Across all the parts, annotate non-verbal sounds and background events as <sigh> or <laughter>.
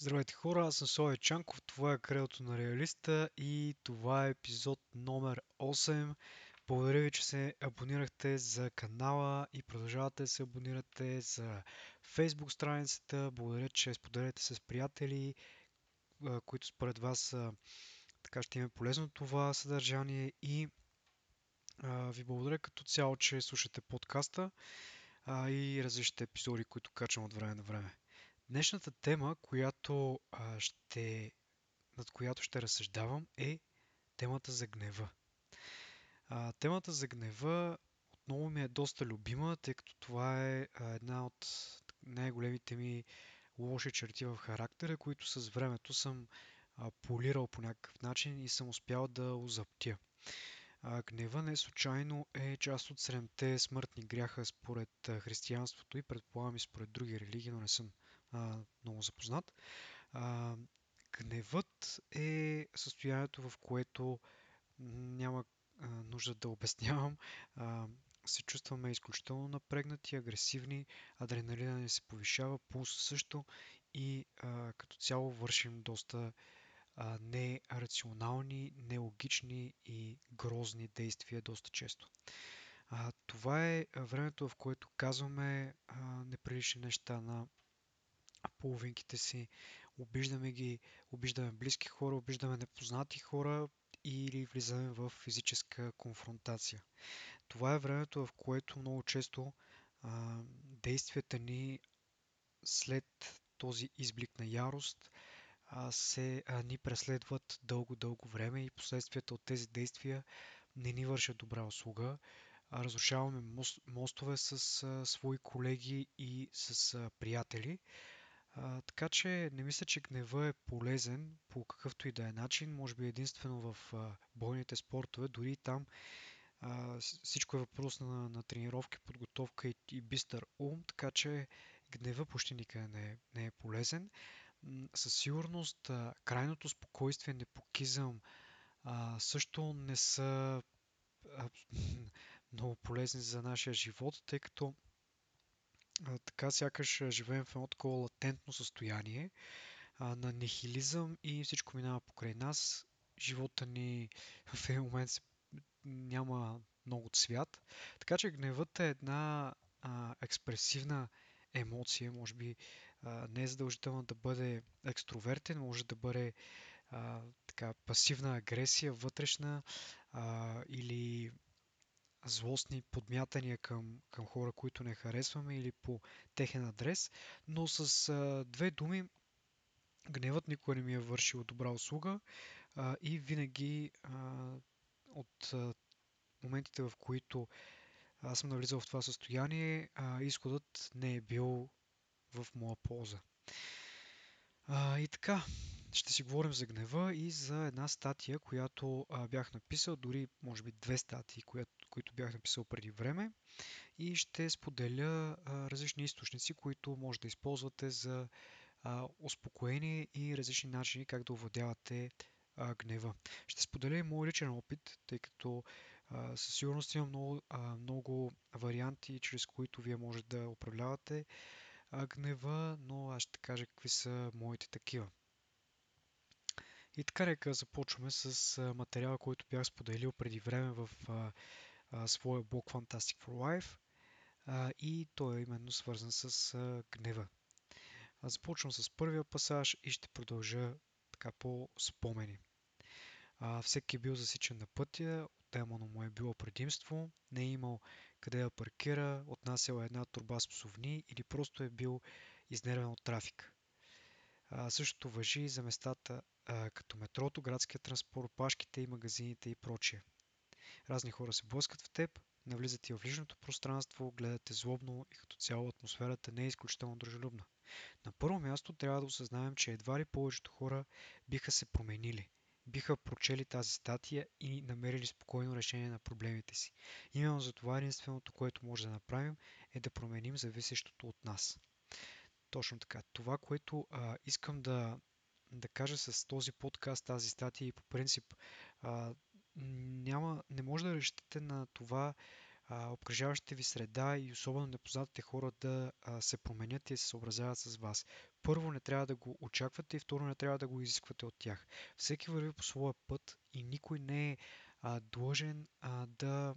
Здравейте хора, аз съм Славя Чанков, това е Кралото на Реалиста и това е епизод номер 8. Благодаря ви, че се абонирахте за канала и продължавате да се абонирате за Facebook страницата. Благодаря, че споделяте с приятели, които според вас така ще им полезно това съдържание и ви благодаря като цяло, че слушате подкаста и различните епизоди, които качвам от време на време. Днешната тема, която а, ще, над която ще разсъждавам е темата за гнева. А, темата за гнева отново ми е доста любима, тъй като това е а, една от най-големите ми лоши черти в характера, които с времето съм а, полирал по някакъв начин и съм успял да озаптя. А, гнева не случайно е част от седемте смъртни гряха според християнството и предполагам и според други религии, но не съм а, много запознат. А, гневът е състоянието, в което няма а, нужда да обяснявам. А, се чувстваме изключително напрегнати, агресивни, адреналина ни се повишава, пулс също и а, като цяло вършим доста а, нерационални, нелогични и грозни действия доста често. А, това е времето, в което казваме а, неприлични неща на половинките си, обиждаме ги, обиждаме близки хора, обиждаме непознати хора или влизаме в физическа конфронтация. Това е времето, в което много често а, действията ни след този изблик на ярост а, се а, ни преследват дълго-дълго време и последствията от тези действия не ни вършат добра услуга. Разрушаваме мостове с а, свои колеги и с а, приятели, а, така че не мисля, че гнева е полезен по какъвто и да е начин. Може би единствено в а, бойните спортове, дори и там а, всичко е въпрос на, на тренировки, подготовка и, и бистър ум, така че гнева почти никъде не е, не е полезен. Със сигурност а, крайното спокойствие, непокизъм а, също не са а, много полезни за нашия живот, тъй като така сякаш живеем в едно такова латентно състояние а, на нихилизъм и всичко минава покрай нас. Живота ни <laughs> в един момент няма много цвят. Така че гневът е една а, експресивна емоция, може би а, не е задължително да бъде екстровертен, може да бъде а, така пасивна агресия, вътрешна а, или злостни подмятания към, към хора, които не харесваме или по техен адрес, но с а, две думи гневът никога не ми е вършил добра услуга а, и винаги а, от а, моментите, в които аз съм навлизал в това състояние, а, изходът не е бил в моя полза. А, и така, ще си говорим за гнева и за една статия, която а, бях написал, дори може би две статии, която, които бях написал преди време и ще споделя а, различни източници, които може да използвате за а, успокоение и различни начини как да овладявате а, гнева. Ще споделя и мой личен опит, тъй като а, със сигурност има много, а, много варианти, чрез които вие може да управлявате гнева, но аз ще кажа какви са моите такива. И така река започваме с материала, който бях споделил преди време в а, а, своя блог Fantastic for Life а, и той е именно свързан с а, гнева. Аз започвам с първия пасаж и ще продължа така по спомени. А, всеки е бил засичан на пътя, демона му е било предимство, не е имал къде да паркира, отнасял е една турба с псовни или просто е бил изнервен от трафик. А, същото въжи и за местата като метрото, градския транспорт, пашките и магазините и прочие. Разни хора се блъскат в теб, навлизат и в личното пространство, гледате злобно и като цяло атмосферата не е изключително дружелюбна. На първо място трябва да осъзнаем, че едва ли повечето хора биха се променили, биха прочели тази статия и намерили спокойно решение на проблемите си. Именно за това единственото, което може да направим е да променим зависещото от нас. Точно така. Това, което а, искам да, да кажа с този подкаст, тази статия и по принцип а, няма, не може да решите на това а, обкръжаващите ви среда и особено непознатите хора да а, се променят и се съобразяват с вас. Първо не трябва да го очаквате и второ не трябва да го изисквате от тях. Всеки върви по своя път и никой не е а, длъжен а, да,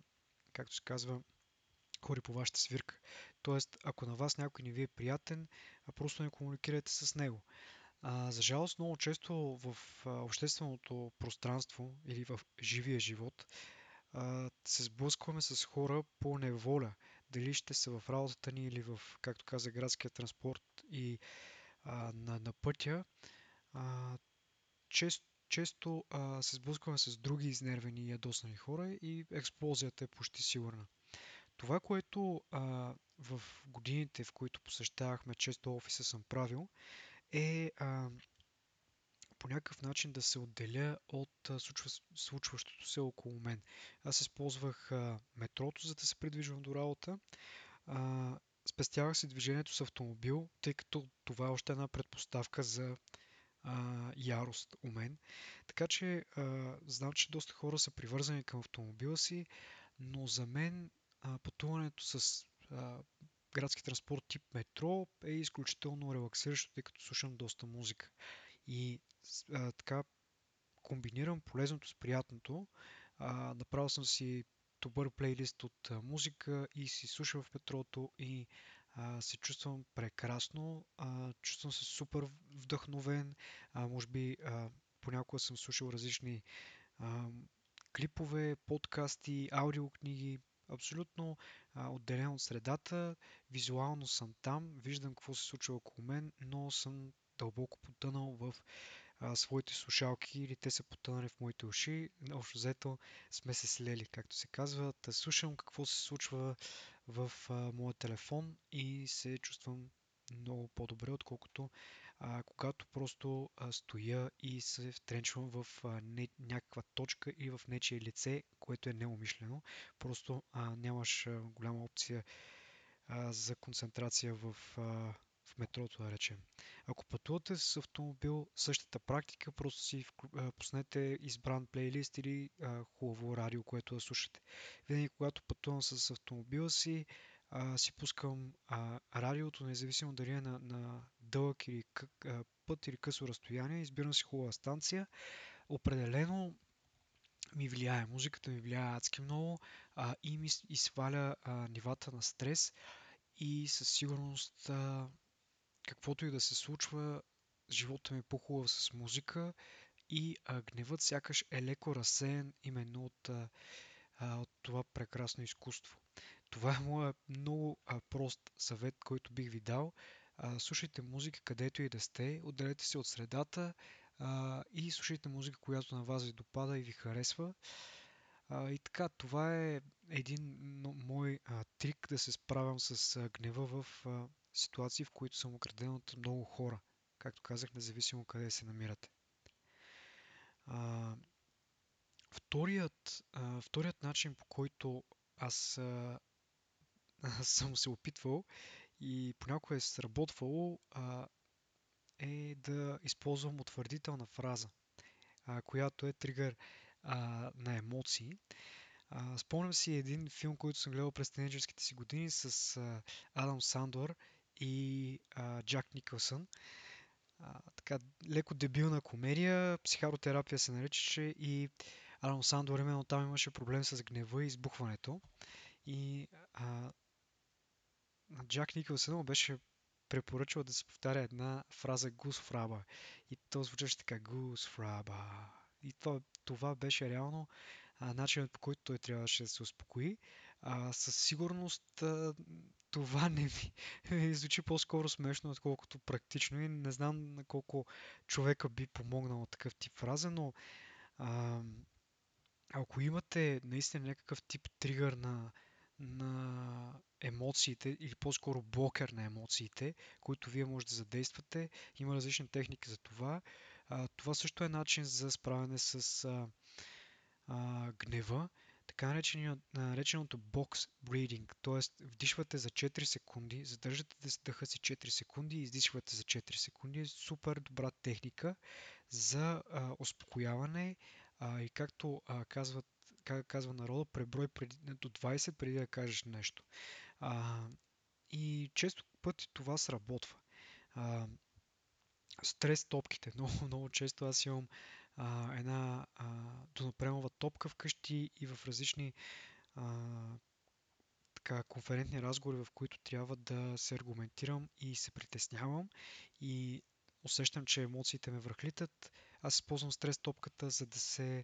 както се казва, хори по вашата свирка. Тоест, ако на вас някой не ви е приятен, а просто не комуникирайте с него. А, за жалост, много често в а, общественото пространство или в живия живот а, се сблъскваме с хора по неволя. Дали ще са в работата ни или в, както каза, градския транспорт и а, на, на пътя. А, чест, често а, се сблъскваме с други изнервени и ядосани хора и експлозията е почти сигурна. Това, което а, в годините, в които посещавахме често офиса съм правил, е а, по някакъв начин да се отделя от а, случва, случващото се около мен. Аз използвах а, метрото, за да се придвижвам до работа. А, спестявах се движението с автомобил, тъй като това е още една предпоставка за а, ярост у мен. Така че а, знам, че доста хора са привързани към автомобила си, но за мен а, пътуването с а, градски транспорт тип метро е изключително релаксиращо, тъй като слушам доста музика. И а, така комбинирам полезното с приятното. А, направил съм си добър плейлист от музика и си слушам в метрото и а, се чувствам прекрасно, а, чувствам се супер вдъхновен, а, може би а, понякога съм слушал различни а, клипове, подкасти, аудиокниги, абсолютно а, отделен от средата, визуално съм там, виждам какво се случва около мен, но съм дълбоко потънал в а, своите слушалки или те са потънали в моите уши. Общо взето сме се слели, както се казва. Да слушам какво се случва в а, моя телефон и се чувствам много по-добре, отколкото а, когато просто а, стоя и се втренчвам в а, не, някаква точка и в нечие лице, което е неумишлено. Просто а, нямаш а, голяма опция а, за концентрация в, а, в метрото, да речем. Ако пътувате с автомобил, същата практика, просто си пуснете избран плейлист или а, хубаво радио, което да слушате. Винаги, когато пътувам с автомобила си, а, си пускам а, радиото, независимо дали е на, на дълъг или кък, а, път или късо разстояние, избирам си хубава станция. Определено ми влияе, музиката ми влияе адски много а, и ми и сваля а, нивата на стрес и със сигурност а, каквото и да се случва, живота ми е по-хубав с музика и а, гневът сякаш е леко разсеян именно от, а, от това прекрасно изкуство. Това е моят много а, прост съвет, който бих ви дал. А, слушайте музика където и да сте, отделете се от средата а, и слушайте музика, която на вас ви допада и ви харесва. А, и така, това е един мой а, трик да се справям с а, гнева в а, ситуации, в които съм ограден от много хора. Както казах, независимо къде се намирате. А, вторият, а, вторият начин, по който аз а, <laughs> съм се опитвал и понякога е сработвало, а, е да използвам утвърдителна фраза, а, която е тригър а, на емоции. А, спомням си един филм, който съм гледал през тенеджерските си години с а, Адам Сандор и а, Джак Никълсън. А, така, леко дебилна комедия, психаротерапия се наричаше и Адам Сандор именно там имаше проблем с гнева и избухването. И а, Джак Никълсън му беше препоръчал да се повтаря една фраза Гус Фраба. И то звучеше така Гус Фраба. И това, това беше реално а, начинът по който той трябваше да се успокои. А, със сигурност а, това не ми, <laughs> ми звучи по-скоро смешно, отколкото практично и не знам на колко човека би помогнал такъв тип фраза, но а, ако имате наистина някакъв тип тригър на, на емоциите или по-скоро блокер на емоциите, които вие може да задействате. Има различни техники за това. А, това също е начин за справяне с а, а, гнева. Така нареченото box breathing, т.е. вдишвате за 4 секунди, задържате дъха си 4 секунди и издишвате за 4 секунди. Супер добра техника за а, успокояване а, и както а, казват как казва народа, преброй преди, до 20 преди да кажеш нещо. А, и често пъти това сработва. А, стрес топките. <laughs> Много, много често аз имам а, една а, донапремова топка вкъщи и в различни а, така, конферентни разговори, в които трябва да се аргументирам и се притеснявам и усещам, че емоциите ме връхлитат. Аз използвам стрес топката, за да се,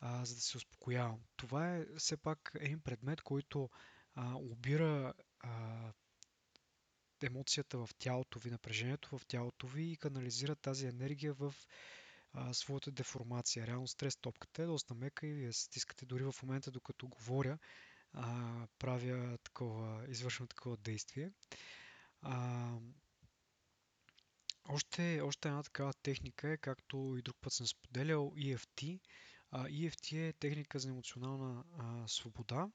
а, за да се успокоявам. Това е все пак един предмет, който а, обира а, емоцията в тялото ви, напрежението в тялото ви и канализира тази енергия в а, своята деформация. Реално стрес топката е доста мека и вие стискате дори в момента, докато говоря, а, правя такова, извършвам такова действие. А, още, още една такава техника е, както и друг път съм споделял, EFT. А, EFT е техника за емоционална а, свобода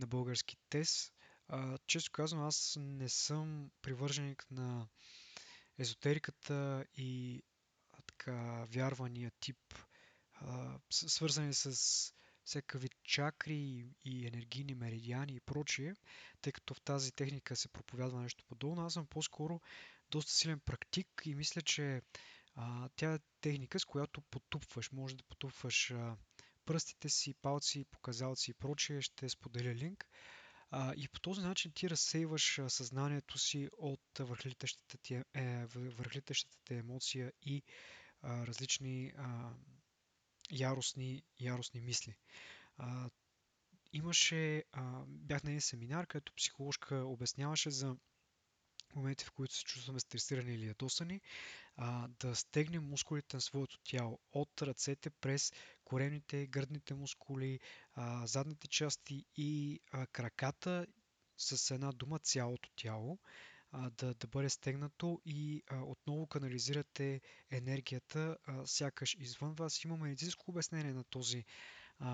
на български ТЕС. А, често казвам, аз не съм привърженик на езотериката и а, така вярвания тип, а, свързани с всякакви чакри и енергийни меридиани и прочие, тъй като в тази техника се проповядва нещо подобно. Аз съм по-скоро доста силен практик и мисля, че а, тя е техника, с която потупваш. Може да потупваш а, пръстите си, палци, показалци и прочие. Ще споделя линк. И по този начин ти разсейваш съзнанието си от върхлитащата ти, е, ти емоция и различни яростни, яростни мисли. Имаше, бях на един семинар, където психоложка обясняваше за моменти, в които се чувстваме стресирани или ядосани, а, да стегнем мускулите на своето тяло от ръцете през коремните, гърдните мускули, а, задните части и а, краката с една дума цялото тяло а, да, да бъде стегнато и а, отново канализирате енергията а, сякаш извън вас. Има медицинско обяснение на този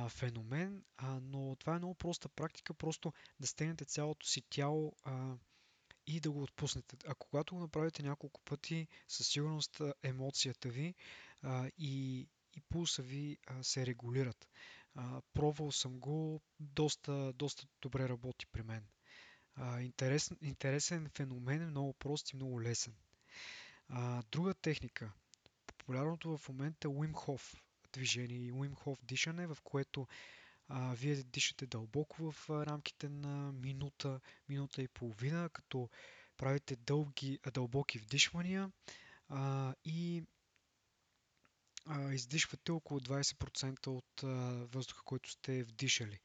феномен, но това е много проста практика, просто да стегнете цялото си тяло и да го отпуснете. А когато го направите няколко пъти, със сигурност емоцията ви а, и, и пулса ви а, се регулират. А, пробвал съм го, доста, доста добре работи при мен. А, интересен, интересен феномен, много прост и много лесен. А, друга техника. Популярното в момента е Wim Hof движение и Wim Hof дишане, в което а, вие дишате дълбоко в рамките на минута, минута и половина, като правите дълги, дълбоки вдишвания а, и а, издишвате около 20% от а, въздуха, който сте вдишали.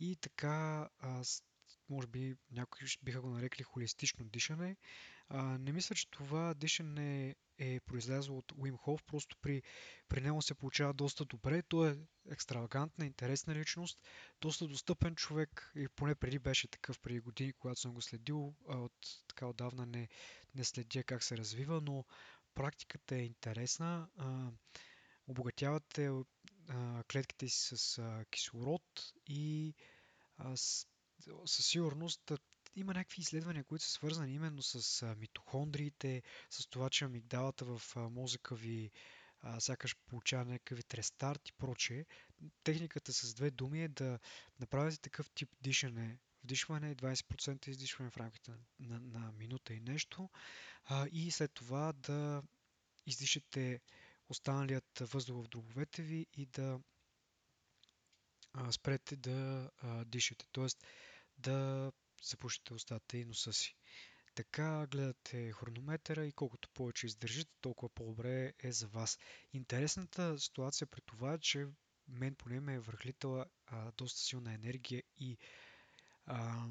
И така, а, може би някои биха го нарекли холистично дишане. А, не мисля, че това дишане е произлязло от Уим Хоф, просто при, при него се получава доста добре. Той е екстравагантна, интересна личност, доста достъпен човек и поне преди беше такъв преди години, когато съм го следил, а от така отдавна не, не следя как се развива, но практиката е интересна. А, обогатявате а, клетките си с а, кислород и а, с, със сигурност има някакви изследвания, които са свързани именно с митохондриите, с това, че амигдалата в мозъка ви а, сякаш получава някакъв рестарт и прочее. Техниката с две думи е да направите такъв тип дишане, вдишване, 20% издишване в рамките на, на минута и нещо а, и след това да издишате останалият въздух в дробовете ви и да а, спрете да а, дишате. Тоест да запушите устата и носа си. Така гледате хронометъра и колкото повече издържите, толкова по-добре е за вас. Интересната ситуация при това е, че мен поне ме е върхлитала а, доста силна енергия и, а,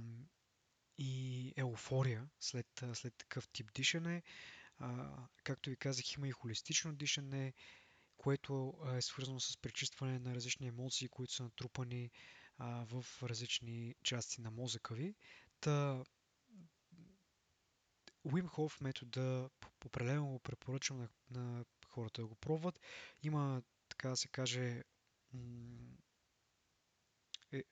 и еуфория след, след такъв тип дишане. А, както ви казах, има и холистично дишане, което е свързано с пречистване на различни емоции, които са натрупани в различни части на мозъка ви. Та, Wim Hof метода определено го препоръчвам на, на хората да го пробват. Има, така да се каже, е,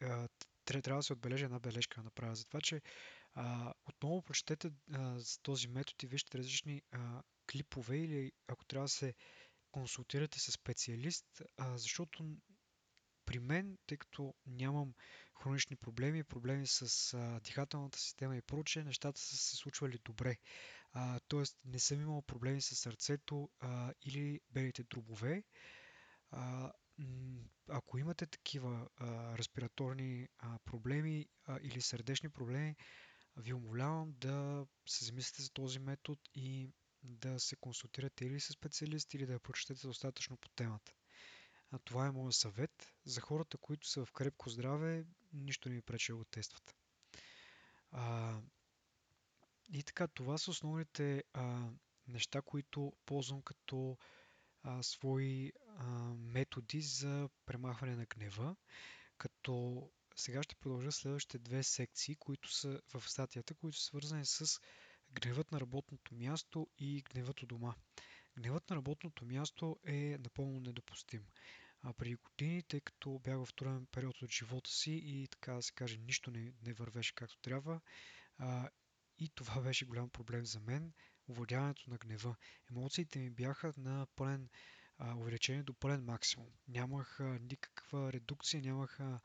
трябва да се отбележи една бележка да направя за това, че а, отново прочетете а, за този метод и вижте различни а, клипове или ако трябва да се консултирате с специалист, а, защото при мен, тъй като нямам хронични проблеми, проблеми с а, дихателната система и прочее, нещата са се случвали добре. А, тоест не съм имал проблеми с сърцето а, или белите дробове. А, ако имате такива а, респираторни а, проблеми а, или сърдечни проблеми, ви умолявам да се замислите за този метод и да се консултирате или с специалист, или да прочетете достатъчно по темата. А това е моят съвет. За хората, които са в крепко здраве, нищо не ми пречи да го тестват. А, и така, това са основните а, неща, които ползвам като а, свои а, методи за премахване на гнева, като сега ще продължа следващите две секции, които са в статията, които са свързани с гневът на работното място и гневът у дома. Гневът на работното място е напълно недопустим. А преди години, тъй като бях в труден период от живота си и така да се каже, нищо не, не вървеше както трябва, а, и това <laughs> беше голям проблем за мен, овладяването на гнева. Емоциите ми бяха на пълен а, увеличение до пълен максимум. Нямах а, никаква редукция, нямах а,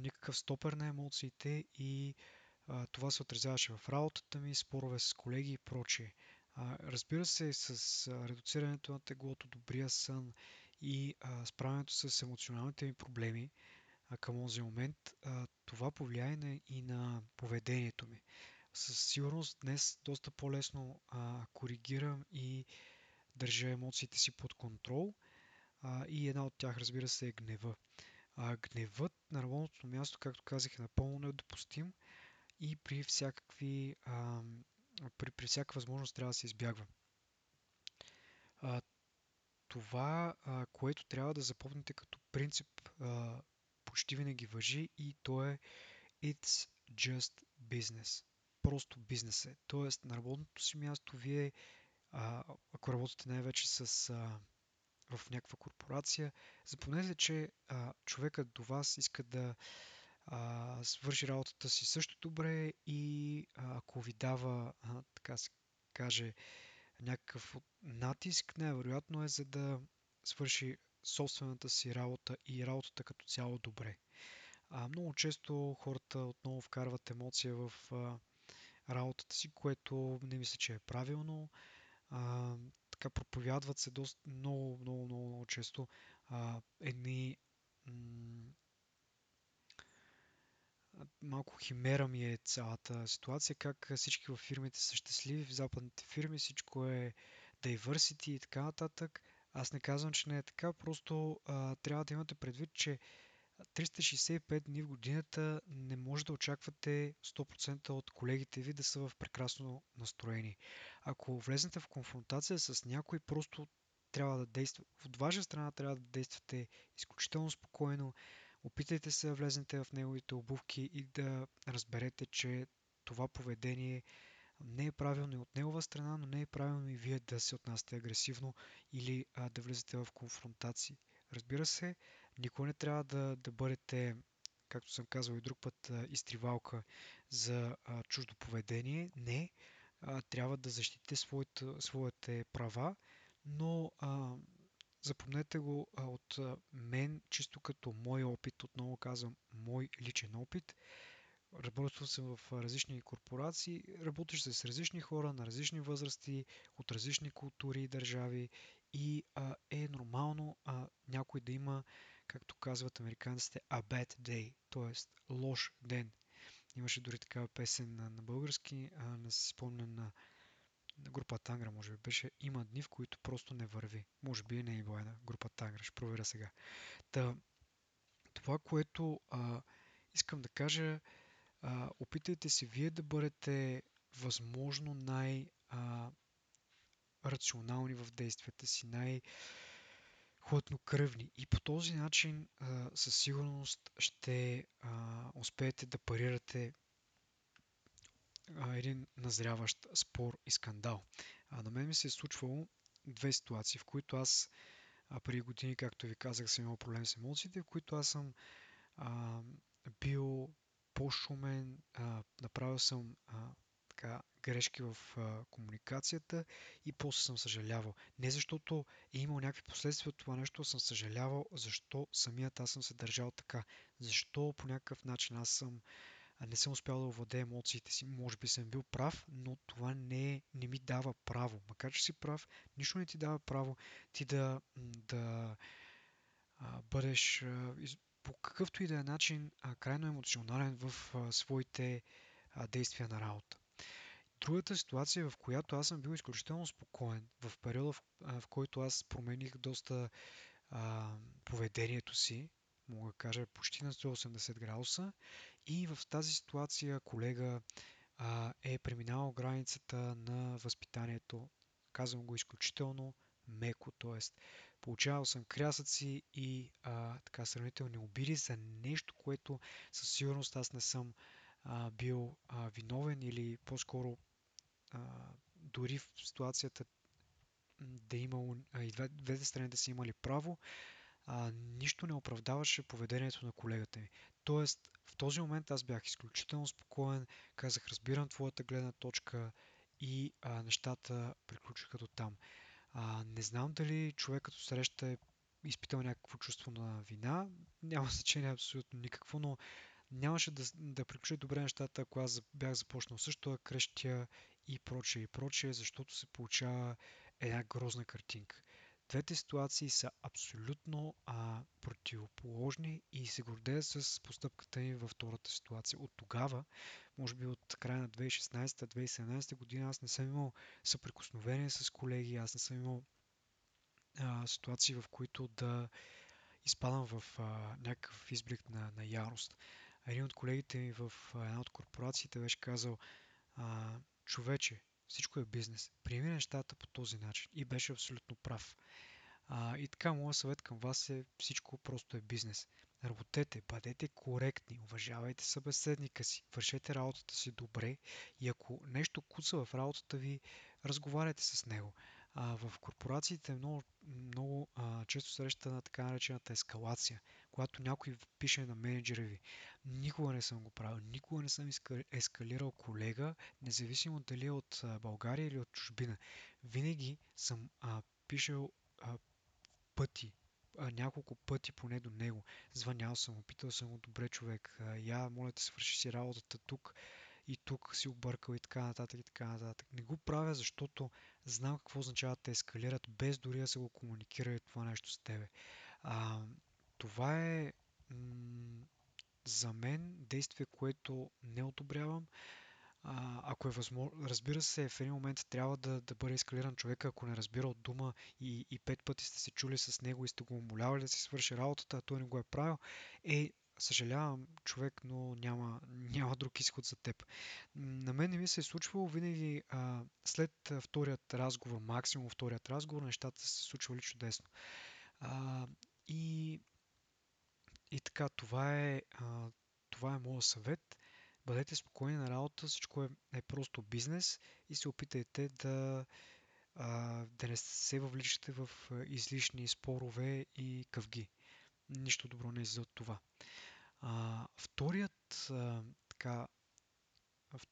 никакъв стопер на емоциите и това се отразяваше в работата ми, спорове с колеги и прочие. Разбира се, с редуцирането на теглото, добрия сън и справянето с емоционалните ми проблеми към този момент, това повлияе и на поведението ми. Със сигурност днес доста по-лесно коригирам и държа емоциите си под контрол. И една от тях, разбира се, е гнева. Гневът на работното място, както казах, е напълно недопустим и при всякакви а, при, при всяка възможност трябва да се избягва. А, това, а, което трябва да запомните като принцип, а, почти винаги въжи и то е It's just business. Просто бизнес е. Тоест, на работното си място вие, а, ако работите най-вече с а, в някаква корпорация, запомнете, че а, човекът до вас иска да а, свърши работата си също добре и ако ви дава, а, така се каже, някакъв натиск, най-вероятно е за да свърши собствената си работа и работата като цяло добре. А, много често хората отново вкарват емоция в а, работата си, което не мисля, че е правилно. А, така проповядват се доста, много, много, много, много често а, едни м- малко химера ми е цялата ситуация, как всички във фирмите са щастливи, в западните фирми всичко е diversity и така нататък. Аз не казвам, че не е така, просто а, трябва да имате предвид, че 365 дни в годината не може да очаквате 100% от колегите ви да са в прекрасно настроение. Ако влезнете в конфронтация с някой, просто трябва да действа. От ваша страна трябва да действате изключително спокойно. Опитайте се да влезнете в неговите обувки и да разберете, че това поведение не е правилно и от негова страна, но не е правилно и вие да се отнасяте агресивно или а, да влезете в конфронтации. Разбира се, Никога не трябва да, да бъдете, както съм казал и друг път, изтривалка за а, чуждо поведение. Не, а, трябва да защитите своите права, но а, запомнете го от мен, чисто като мой опит, отново казвам, мой личен опит. Работил съм в различни корпорации, работиш с различни хора на различни възрасти, от различни култури и държави и а, е нормално а, някой да има както казват американците, a bad day, т.е. лош ден. Имаше дори такава песен на, на български, а, не се спомня на група Тангра, може би беше. Има дни, в които просто не върви. Може би не е била на група Тангра, ще проверя сега. Та, това, което а, искам да кажа, а, опитайте се вие да бъдете възможно най- а, рационални в действията си, най- хладнокръвни. И по този начин а, със сигурност ще а, успеете да парирате един назряващ спор и скандал. А, на мен ми се е случвало две ситуации, в които аз а, преди години, както ви казах, съм имал проблем с емоциите, в които аз съм а, бил по-шумен, а, направил съм а, така, грешки в а, комуникацията и после съм съжалявал. Не защото е имал някакви последствия от това нещо, съм съжалявал защо самият аз съм се държал така. Защо по някакъв начин аз съм не съм успял да овладея емоциите си. Може би съм бил прав, но това не, не ми дава право. Макар че си прав, нищо не ти дава право ти да, да а, бъдеш а, по какъвто и да е начин а, крайно емоционален в а, своите а, действия на работа. Другата ситуация, в която аз съм бил изключително спокоен, в периода, в, а, в който аз промених доста а, поведението си, мога да кажа почти на 180 градуса, и в тази ситуация колега а, е преминавал границата на възпитанието. Казвам го изключително меко, т.е. получавал съм крясъци и а, така сравнителни обиди за нещо, което със сигурност аз не съм а, бил а, виновен или по-скоро а, дори в ситуацията да имало, и двете страни да са имали право, а, нищо не оправдаваше поведението на колегата ми. Тоест, в този момент аз бях изключително спокоен, казах, разбирам твоята гледна точка и а, нещата приключиха до там. А, не знам дали човек като среща е изпитал някакво чувство на вина, няма <laughs> значение абсолютно никакво, но нямаше да, да приключи добре нещата, ако аз бях започнал също да крещя и прочее и прочее, защото се получава една грозна картинка. Двете ситуации са абсолютно а, противоположни и се гордея с постъпката им във втората ситуация. От тогава, може би от края на 2016-2017 година, аз не съм имал съприкосновение с колеги, аз не съм имал а, ситуации, в които да изпадам в а, някакъв изблик на, на ярост. Един от колегите ми в една от корпорациите беше казал, а, човече, всичко е бизнес. Приеми нещата по този начин. И беше абсолютно прав. А, и така, моят съвет към вас е всичко просто е бизнес. Работете, бъдете коректни, уважавайте събеседника си, вършете работата си добре и ако нещо куца в работата ви, разговаряйте с него. А, в корпорациите много, много а, често среща на така наречената ескалация, когато някой пише на менеджера ви. Никога не съм го правил, никога не съм ескалирал колега, независимо дали е от България или от чужбина. Винаги съм а, пишел а, пъти, а, няколко пъти поне до него. Звънял съм, опитал съм го, добре човек, а, я, моля те, свърши си работата тук и тук си объркал и така нататък и така нататък. Не го правя, защото знам какво означава да те ескалират, без дори да се го комуникира това нещо с тебе. А, това е за мен действие, което не одобрявам. Ако е възможно, разбира се, в един момент трябва да, да бъде ескалиран човек, ако не разбира от дума и, и пет пъти сте се чули с него и сте го умолявали да си свърши работата, а той не го е правил, е, съжалявам, човек, но няма, <laughs> няма друг изход за теб. На мен не ми се е случвало винаги а, след вторият разговор, максимум вторият разговор, нещата се случвали чудесно. А, и, и така, това е, а, това е моят съвет. Бъдете спокойни на работа, всичко е, е просто бизнес и се опитайте да, а, да не се въвличате в излишни спорове и къвги. Нищо добро не е за това. А, вторият, а, така,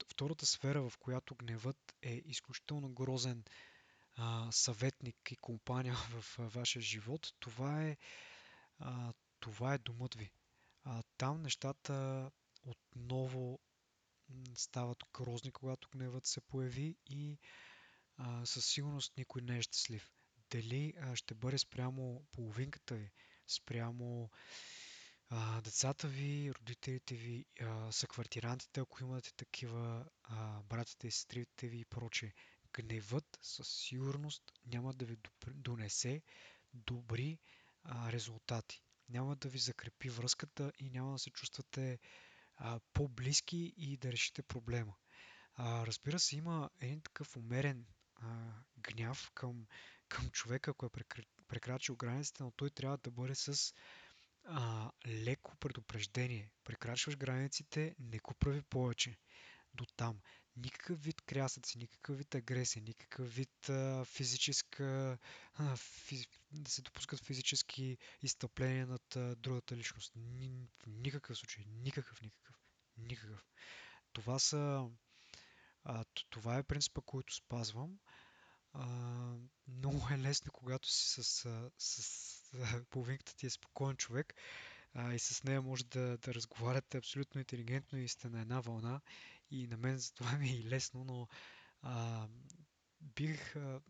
втората сфера, в която гневът е изключително грозен а, съветник и компания <laughs> в а, вашия живот, това е, а, това е домът ви. А, там нещата отново стават грозни, когато гневът се появи и а, със сигурност никой не е щастлив. Дали а, ще бъде спрямо половинката ви, спрямо а, децата ви, родителите ви, а, съквартирантите, ако имате такива, а, братите и сестрите ви и прочее. Гневът със сигурност няма да ви донесе добри а, резултати. Няма да ви закрепи връзката и няма да се чувствате а, по-близки и да решите проблема. А, разбира се, има един такъв умерен а, гняв към, към човека, ако е прекрачил границите, но той трябва да бъде с а, леко предупреждение. Прекрачваш границите, не го прави повече. До там. Никакъв вид крясъци, никакъв вид агресия, никакъв вид а, физическа. А, физ, да се допускат физически изтъпления над а, другата личност. Ни, в никакъв случай. Никакъв, никакъв. Никакъв. Това са А, това е принципа, който спазвам. А, много е лесно, когато си с, с, с половинката ти е спокоен човек а, и с нея може да, да разговаряте абсолютно интелигентно и сте на една вълна. И на мен за това ми е и лесно, но а, бих а,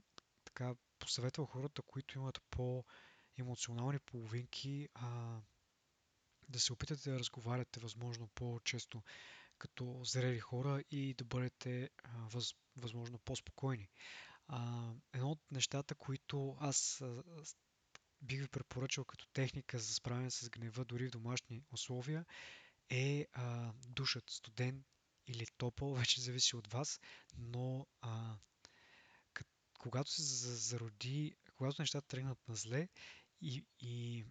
така посъветвал хората, които имат по-емоционални половинки, а, да се опитате да разговаряте възможно по-често като зрели хора и да бъдете а, въз, възможно по-спокойни. А, едно от нещата, които аз а, бих ви препоръчал като техника за справяне с гнева дори в домашни условия е а, душът студен или топъл, вече <laughs> зависи от вас, но а, когато се зароди, когато нещата тръгнат на зле и, и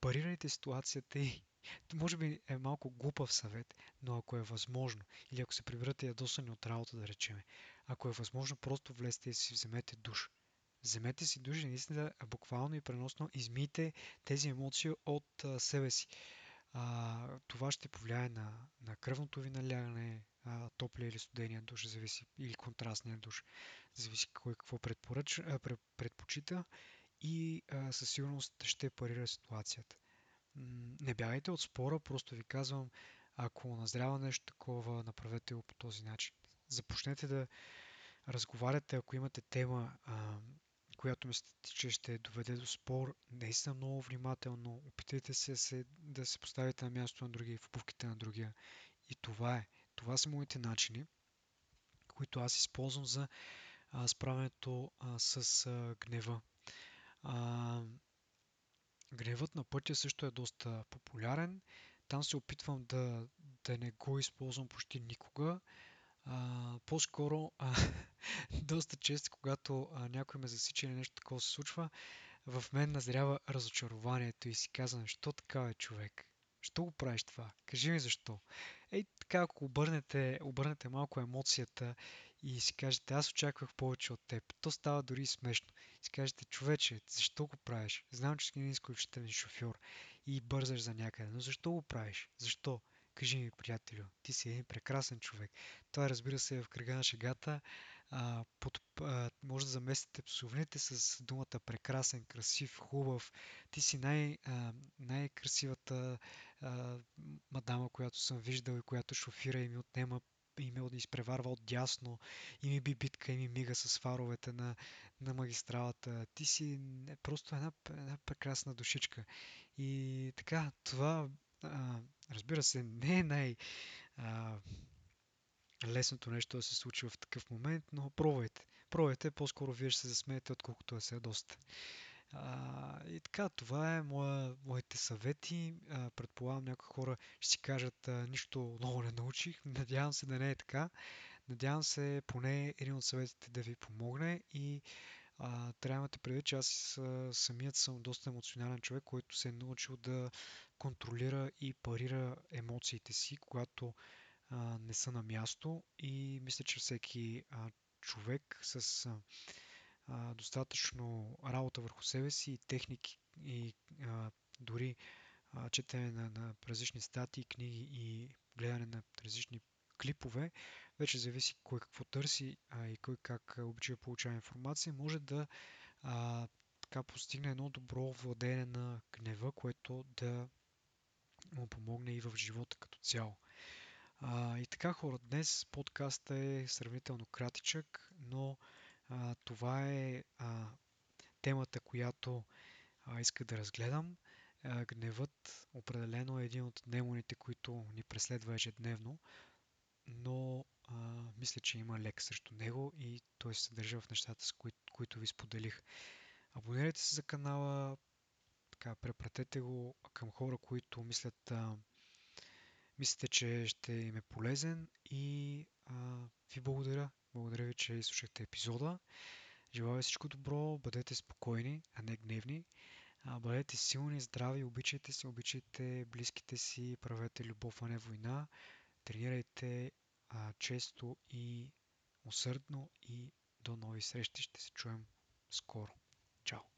парирайте ситуацията и <laughs> може би е малко глупав съвет, но ако е възможно, или ако се прибирате ядосани от работа, да речеме, ако е възможно, просто влезте и си вземете душ. Вземете си душ и наистина буквално и преносно измийте тези емоции от себе си. А, това ще повлияе на, на кръвното ви налягане, топлия или студения душ, зависи, или контрастния душ, зависи кой какво предпоръч, а, предпочита и а, със сигурност ще парира ситуацията. Не бягайте от спора, просто ви казвам, ако назрява нещо такова, направете го по този начин. Започнете да разговаряте, ако имате тема, а, която мислите, че ще доведе до спор, наистина много внимателно, опитайте се, се да се поставите на място на другия, в обувките на другия. И това е. Това са моите начини, които аз използвам за а, справянето а, с а, гнева. А, гневът на пътя също е доста популярен. Там се опитвам да, да не го използвам почти никога. А, по-скоро, а, <laughs> доста често, когато а, някой ме засича или нещо такова се случва, в мен назрява разочарованието и си казвам, що така е човек? Що го правиш това? Кажи ми защо. Ей, така, ако обърнете, обърнете малко емоцията и си кажете, аз очаквах повече от теб, то става дори смешно. И си кажете, човече, защо го правиш? Знам, че си един изключителен шофьор и бързаш за някъде, но защо го правиш? Защо? Кажи ми, приятелю, ти си един прекрасен човек. Това разбира се е в кръга на шегата. А, под, а, може да заместите псовните с думата прекрасен, красив, хубав. Ти си най, а, най-красивата а, мадама, която съм виждал и която шофира и ми отнема и ме изпреварва от дясно и ми би битка и ми мига с фаровете на, на магистралата. Ти си просто една, една прекрасна душичка. И така, това разбира се, не е най- а, лесното нещо да се случи в такъв момент, но пробвайте. Пробвайте, по-скоро вие ще се засмеете, отколкото да се ядосате. А, и така, това е моя, моите съвети. А, предполагам, някои хора ще си кажат, а, нищо много не научих. Надявам се да не е така. Надявам се поне един от съветите да ви помогне и а, трябва да имате предвид, че аз самият съм доста емоционален човек, който се е научил да контролира и парира емоциите си, когато а, не са на място. И мисля, че всеки а, човек с а, достатъчно работа върху себе си и техники и а, дори а, четене на, на различни статии, книги и гледане на различни клипове, вече зависи кой какво търси а, и кой как обича да получава информация, може да а, така постигне едно добро владеене на гнева, което да му помогне и в живота като цяло. А, и така хора, днес подкаста е сравнително кратичък, но а, това е а, темата, която а, иска да разгледам. А, гневът определено е един от демоните, които ни преследва ежедневно, но а, мисля, че има лек срещу него и той се съдържа в нещата, с кои, които ви споделих. Абонирайте се за канала, така, препратете го към хора, които мислят, а, мислите, че ще им е полезен и а, ви благодаря. Благодаря ви, че изслушахте епизода. Желая всичко добро, бъдете спокойни, а не гневни. Бъдете силни, здрави, обичайте се, обичайте близките си, правете любов, а не война. Тренирайте а, често и усърдно и до нови срещи. Ще се чуем скоро. Чао!